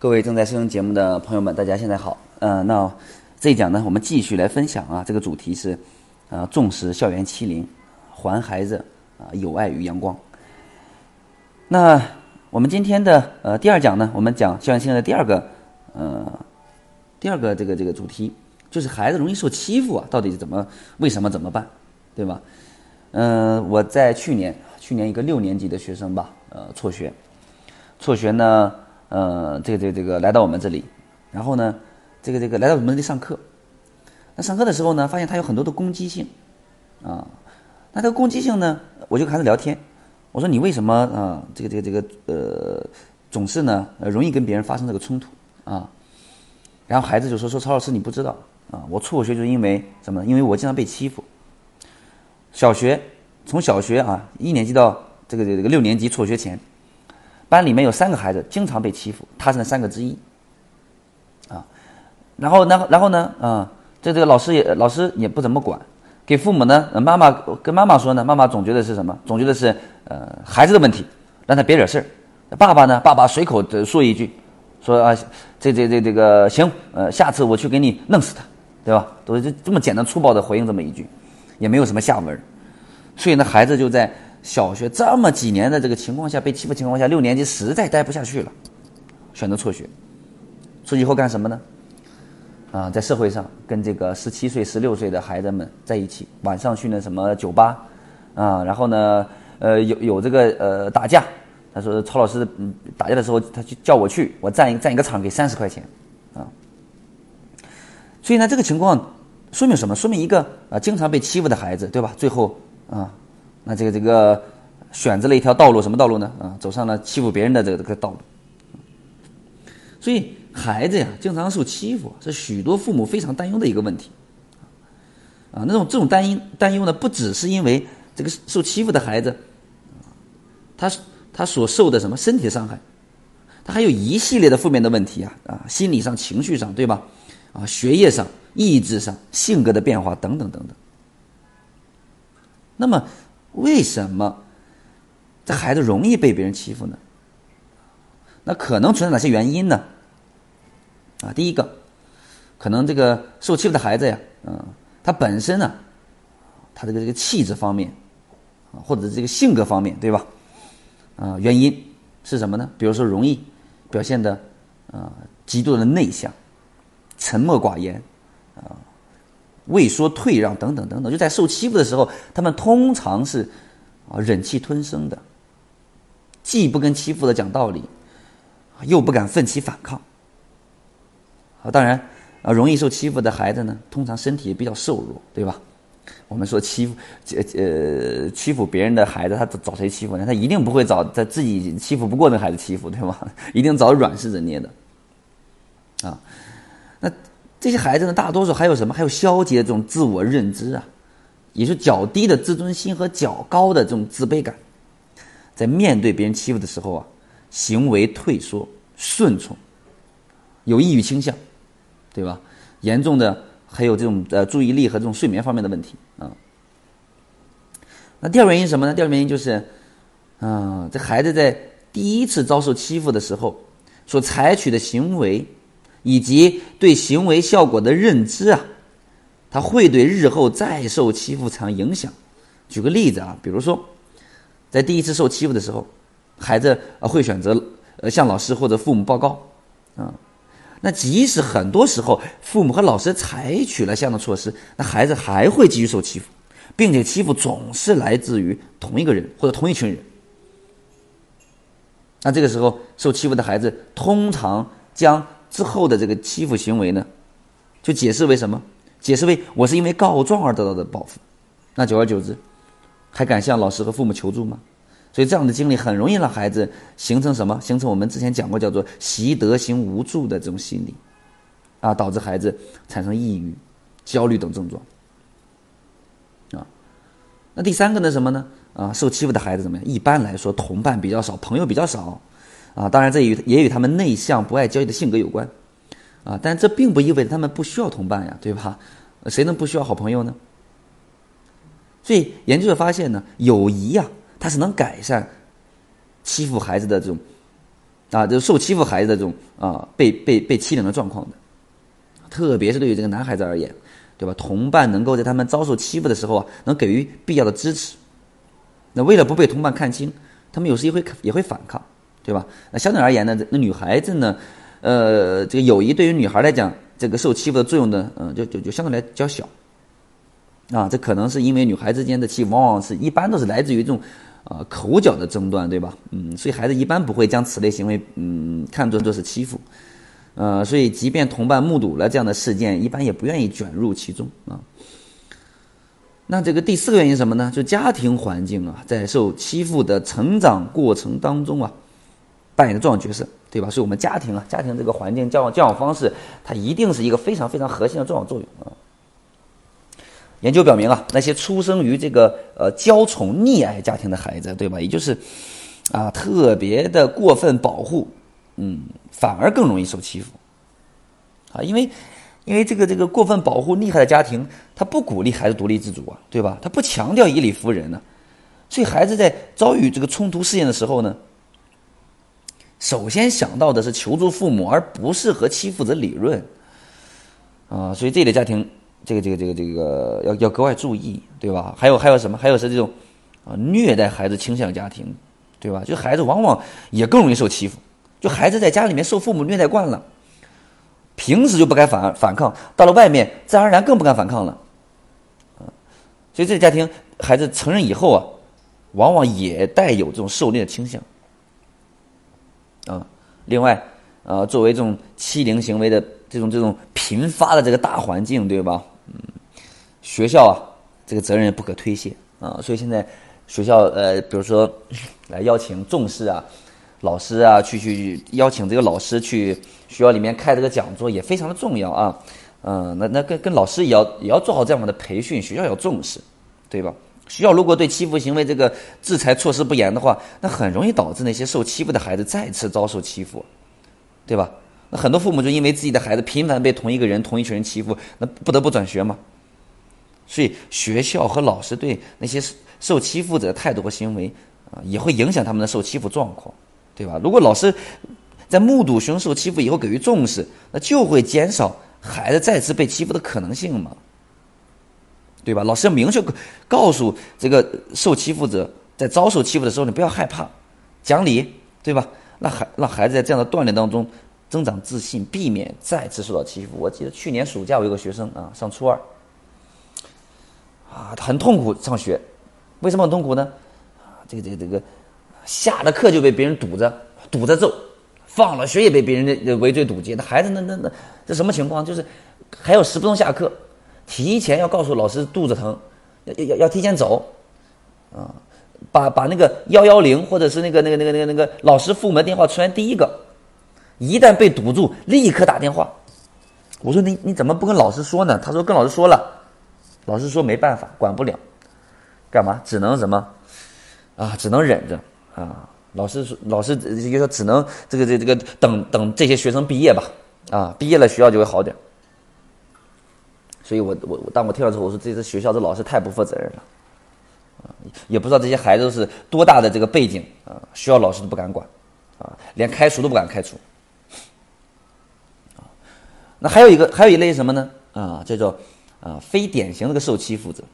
各位正在收听节目的朋友们，大家现在好。呃，那这一讲呢，我们继续来分享啊，这个主题是，呃，重视校园欺凌，还孩子啊有爱与阳光。那我们今天的呃第二讲呢，我们讲校园欺凌的第二个呃第二个这个这个主题，就是孩子容易受欺负啊，到底是怎么为什么怎么办，对吧？嗯，我在去年去年一个六年级的学生吧，呃，辍学，辍学呢。呃，这个这个这个来到我们这里，然后呢，这个这个来到我们这里上课。那上课的时候呢，发现他有很多的攻击性，啊，那这个攻击性呢，我就开始聊天。我说你为什么啊，这个这个这个呃，总是呢容易跟别人发生这个冲突啊？然后孩子就说说曹老师你不知道啊，我辍学就是因为什么？因为我经常被欺负。小学从小学啊一年级到这个这个六年级辍学前。班里面有三个孩子经常被欺负，他是那三个之一，啊，然后呢，然后呢，啊，这这个老师也老师也不怎么管，给父母呢，妈妈跟妈妈说呢，妈妈总觉得是什么？总觉得是呃孩子的问题，让他别惹事儿。爸爸呢，爸爸随口的说一句，说啊，这这这这个行，呃，下次我去给你弄死他，对吧？都是这么简单粗暴的回应这么一句，也没有什么下文，所以呢，孩子就在。小学这么几年的这个情况下被欺负情况下，六年级实在待不下去了，选择辍学。辍学以后干什么呢？啊，在社会上跟这个十七岁、十六岁的孩子们在一起，晚上去那什么酒吧，啊，然后呢，呃，有有这个呃打架。他说曹老师嗯打架的时候，他就叫我去，我站一站一个场给三十块钱，啊。所以呢，这个情况说明什么？说明一个啊经常被欺负的孩子，对吧？最后啊。那这个这个选择了一条道路，什么道路呢？啊，走上了欺负别人的这个这个道路。所以孩子呀，经常受欺负，是许多父母非常担忧的一个问题。啊，那种这种担忧担忧呢，不只是因为这个受欺负的孩子，他他所受的什么身体伤害，他还有一系列的负面的问题啊啊，心理上、情绪上，对吧？啊，学业上、意志上、性格的变化等等等等。那么。为什么这孩子容易被别人欺负呢？那可能存在哪些原因呢？啊，第一个，可能这个受欺负的孩子呀，嗯，他本身呢，他这个这个气质方面，啊，或者这个性格方面，对吧？啊，原因是什么呢？比如说容易表现的啊极度的内向、沉默寡言，畏缩、退让等等等等，就在受欺负的时候，他们通常是啊忍气吞声的，既不跟欺负的讲道理，又不敢奋起反抗。啊，当然啊，容易受欺负的孩子呢，通常身体也比较瘦弱，对吧？我们说欺负呃呃欺负别人的孩子，他找谁欺负呢？他一定不会找他自己欺负不过的孩子欺负，对吧？一定找软柿子捏的。啊，那。这些孩子呢，大多数还有什么？还有消极的这种自我认知啊，也是较低的自尊心和较高的这种自卑感，在面对别人欺负的时候啊，行为退缩、顺从，有抑郁倾向，对吧？严重的还有这种呃注意力和这种睡眠方面的问题啊。那第二个原因是什么呢？第二个原因就是，啊，这孩子在第一次遭受欺负的时候所采取的行为。以及对行为效果的认知啊，他会对日后再受欺负产生影响。举个例子啊，比如说，在第一次受欺负的时候，孩子会选择呃向老师或者父母报告啊。那即使很多时候父母和老师采取了相应的措施，那孩子还会继续受欺负，并且欺负总是来自于同一个人或者同一群人。那这个时候受欺负的孩子通常将。之后的这个欺负行为呢，就解释为什么？解释为我是因为告状而得到的报复。那久而久之，还敢向老师和父母求助吗？所以这样的经历很容易让孩子形成什么？形成我们之前讲过叫做习得型无助的这种心理，啊，导致孩子产生抑郁、焦虑等症状。啊，那第三个呢？什么呢？啊，受欺负的孩子怎么样？一般来说，同伴比较少，朋友比较少。啊，当然这与也与他们内向、不爱交际的性格有关，啊，但这并不意味着他们不需要同伴呀，对吧？谁能不需要好朋友呢？所以研究者发现呢，友谊呀，它是能改善欺负孩子的这种啊，就受欺负孩子的这种啊被被被欺凌的状况的，特别是对于这个男孩子而言，对吧？同伴能够在他们遭受欺负的时候啊，能给予必要的支持。那为了不被同伴看清，他们有时也会也会反抗，对吧？那相对而言呢，那女孩子呢，呃，这个友谊对于女孩来讲，这个受欺负的作用呢，嗯，就就就相对来较小。啊，这可能是因为女孩之间的欺负，往往是一般都是来自于这种。啊，口角的争端，对吧？嗯，所以孩子一般不会将此类行为，嗯，看作这是欺负。呃，所以即便同伴目睹了这样的事件，一般也不愿意卷入其中啊。那这个第四个原因是什么呢？就家庭环境啊，在受欺负的成长过程当中啊，扮演的重要角色，对吧？所以我们家庭啊，家庭这个环境教教养方式，它一定是一个非常非常核心的重要作用啊。研究表明啊，那些出生于这个呃娇宠溺爱家庭的孩子，对吧？也就是啊特别的过分保护，嗯，反而更容易受欺负啊，因为因为这个这个过分保护厉害的家庭，他不鼓励孩子独立自主啊，对吧？他不强调以理服人呢，所以孩子在遭遇这个冲突事件的时候呢，首先想到的是求助父母，而不是和欺负者理论啊，所以这类家庭。这个这个这个这个要要格外注意，对吧？还有还有什么？还有是这种啊虐待孩子倾向家庭，对吧？就孩子往往也更容易受欺负。就孩子在家里面受父母虐待惯了，平时就不敢反反抗，到了外面自然而然更不敢反抗了。啊，所以这个家庭孩子成人以后啊，往往也带有这种受虐的倾向。另外啊，作为这种欺凌行为的这种这种频发的这个大环境，对吧？嗯，学校啊，这个责任不可推卸啊，所以现在学校呃，比如说来邀请重视啊，老师啊，去去邀请这个老师去学校里面开这个讲座也非常的重要啊，嗯，那那跟跟老师也要也要做好这样的培训，学校要重视，对吧？学校如果对欺负行为这个制裁措施不严的话，那很容易导致那些受欺负的孩子再次遭受欺负，对吧？那很多父母就因为自己的孩子频繁被同一个人、同一群人欺负，那不得不转学嘛。所以学校和老师对那些受欺负者的态度和行为啊，也会影响他们的受欺负状况，对吧？如果老师在目睹学生受欺负以后给予重视，那就会减少孩子再次被欺负的可能性嘛，对吧？老师要明确告诉这个受欺负者，在遭受欺负的时候，你不要害怕，讲理，对吧？让孩让孩子在这样的锻炼当中。增长自信，避免再次受到欺负。我记得去年暑假，我有个学生啊，上初二，啊，很痛苦上学，为什么很痛苦呢？这个这个这个，下了课就被别人堵着，堵着揍，放了学也被别人围追堵截。那孩子那那那这什么情况？就是还有十分钟下课，提前要告诉老师肚子疼，要要要提前走，啊，把把那个幺幺零或者是那个那个那个那个那个老师父母的电话出现第一个。一旦被堵住，立刻打电话。我说你你怎么不跟老师说呢？他说跟老师说了，老师说没办法，管不了。干嘛？只能什么？啊，只能忍着啊。老师说，老师就说只能这个这这个等等这些学生毕业吧。啊，毕业了学校就会好点。所以我我当我听到之后，我说这这学校这老师太不负责任了。啊，也不知道这些孩子是多大的这个背景啊，学校老师都不敢管，啊，连开除都不敢开除。啊那还有一个，还有一类什么呢？啊，叫做啊非典型这个受欺负者，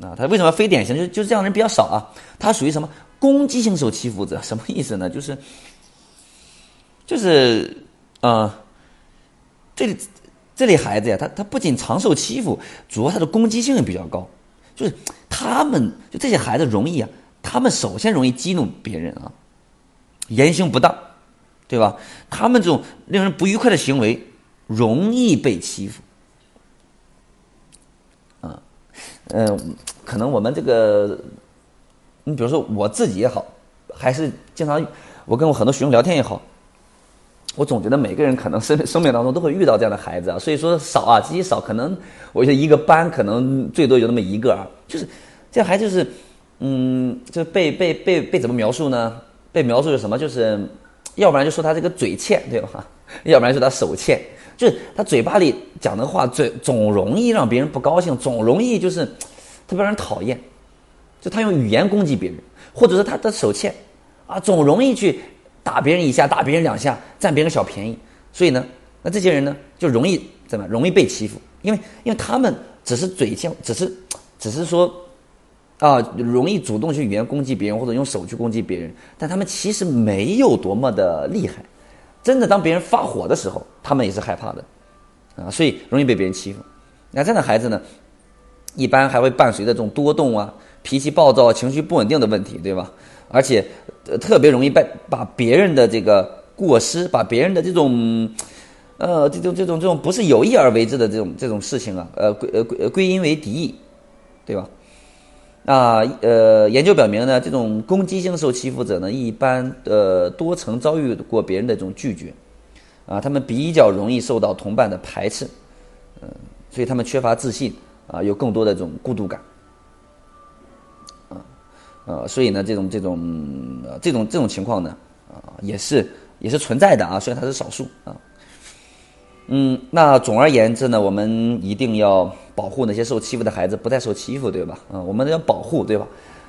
啊，他为什么非典型？就就这样人比较少啊。他属于什么攻击性受欺负者？什么意思呢？就是就是啊，这这类孩子呀，他他不仅常受欺负，主要他的攻击性也比较高。就是他们就这些孩子容易啊，他们首先容易激怒别人啊，言行不当，对吧？他们这种令人不愉快的行为。容易被欺负，啊，嗯，可能我们这个，你比如说我自己也好，还是经常我跟我很多学生聊天也好，我总觉得每个人可能生生命当中都会遇到这样的孩子啊，所以说少啊，极其少，可能我觉得一个班可能最多有那么一个啊，就是这孩子就是，嗯，就被被被被怎么描述呢？被描述是什么？就是要不然就说他这个嘴欠，对吧？要不然说他手欠。就是他嘴巴里讲的话，最总容易让别人不高兴，总容易就是特别让人讨厌。就他用语言攻击别人，或者是他的手欠啊，总容易去打别人一下，打别人两下，占别人小便宜。所以呢，那这些人呢就容易怎么容易被欺负？因为因为他们只是嘴欠，只是只是说啊，容易主动去语言攻击别人或者用手去攻击别人，但他们其实没有多么的厉害。真的当别人发火的时候，他们也是害怕的啊，所以容易被别人欺负。那这样的孩子呢，一般还会伴随着这种多动啊、脾气暴躁、情绪不稳定的问题，对吧？而且特别容易被把别人的这个过失，把别人的这种。呃，这种这种这种不是有意而为之的这种这种事情啊，呃归呃归归因为敌意，对吧？那呃，研究表明呢，这种攻击性受欺负者呢，一般呃多曾遭遇过别人的这种拒绝，啊，他们比较容易受到同伴的排斥，嗯，所以他们缺乏自信啊，有更多的这种孤独感，呃，所以呢，这种这种这种这种情况呢，啊，也是也是存在的啊，虽然它是少数啊。嗯，那总而言之呢，我们一定要保护那些受欺负的孩子不再受欺负，对吧？嗯，我们要保护，对吧？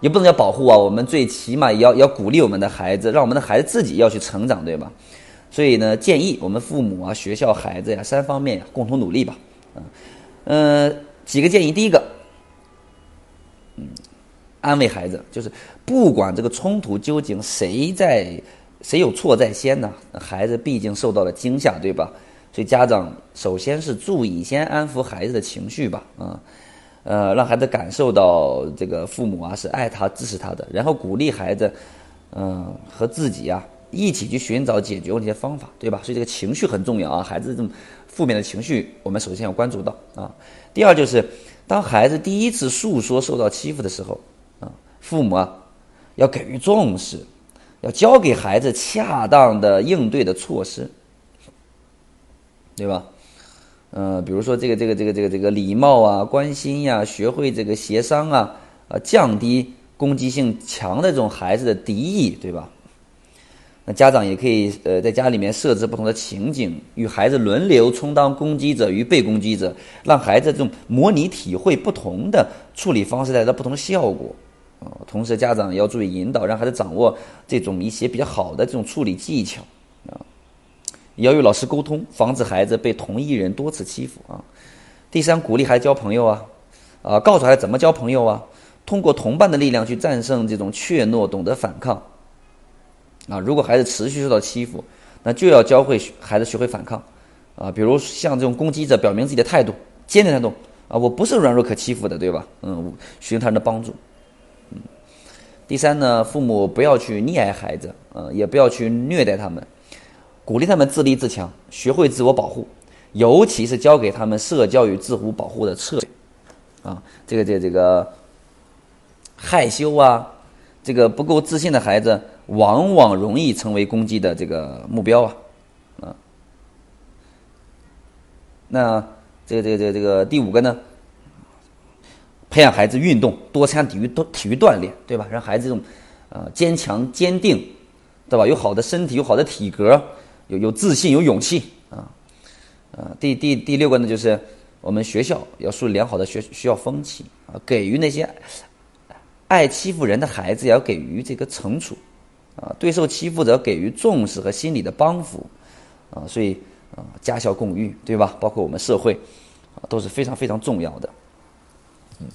也不能叫保护啊，我们最起码也要要鼓励我们的孩子，让我们的孩子自己要去成长，对吧？所以呢，建议我们父母啊、学校、孩子呀三方面共同努力吧。嗯，呃，几个建议，第一个，安慰孩子，就是不管这个冲突究竟谁在谁有错在先呢，孩子毕竟受到了惊吓，对吧？所以家长首先是注意先安抚孩子的情绪吧，啊，呃，让孩子感受到这个父母啊是爱他、支持他的，然后鼓励孩子，嗯，和自己啊一起去寻找解决问题的方法，对吧？所以这个情绪很重要啊，孩子这种负面的情绪，我们首先要关注到啊。第二就是，当孩子第一次诉说受到欺负的时候，父母啊要给予重视，要教给孩子恰当的应对的措施。对吧？呃，比如说这个这个这个这个这个礼貌啊、关心呀，学会这个协商啊，啊，降低攻击性强的这种孩子的敌意，对吧？那家长也可以呃在家里面设置不同的情景，与孩子轮流充当攻击者与被攻击者，让孩子这种模拟体会不同的处理方式带来的不同的效果啊。同时，家长要注意引导，让孩子掌握这种一些比较好的这种处理技巧啊。要与老师沟通，防止孩子被同一人多次欺负啊。第三，鼓励孩子交朋友啊，啊，告诉孩子怎么交朋友啊，通过同伴的力量去战胜这种怯懦，懂得反抗。啊，如果孩子持续受到欺负，那就要教会孩子学会反抗啊。比如像这种攻击者，表明自己的态度，坚定态度啊，我不是软弱可欺负的，对吧？嗯，寻求他人的帮助。第三呢，父母不要去溺爱孩子，呃，也不要去虐待他们。鼓励他们自立自强，学会自我保护，尤其是教给他们社交与自我保护的策略。啊，这个这这个害羞啊，这个不够自信的孩子，往往容易成为攻击的这个目标啊。啊，那这个这个这个这个第五个呢，培养孩子运动，多参加体育多体育锻炼，对吧？让孩子这种啊坚强坚定，对吧？有好的身体，有好的体格。有有自信，有勇气啊，啊，第第第六个呢，就是我们学校要树立良好的学学校风气啊，给予那些爱欺负人的孩子也要给予这个惩处啊，对受欺负者给予重视和心理的帮扶啊，所以啊，家校共育，对吧？包括我们社会啊，都是非常非常重要的。嗯，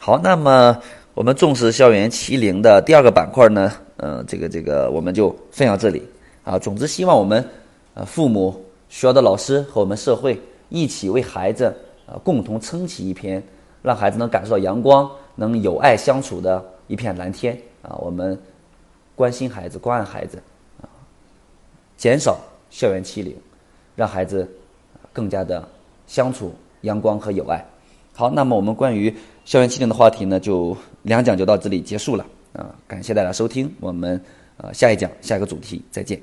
好，那么我们重视校园欺凌的第二个板块呢，呃，这个这个我们就分享这里。啊，总之希望我们，呃，父母、学校的老师和我们社会一起为孩子，呃，共同撑起一片让孩子能感受到阳光、能有爱相处的一片蓝天。啊，我们关心孩子、关爱孩子，啊，减少校园欺凌，让孩子更加的相处阳光和有爱。好，那么我们关于校园欺凌的话题呢，就两讲就到这里结束了。啊，感谢大家收听我们。呃，下一讲下一个主题，再见。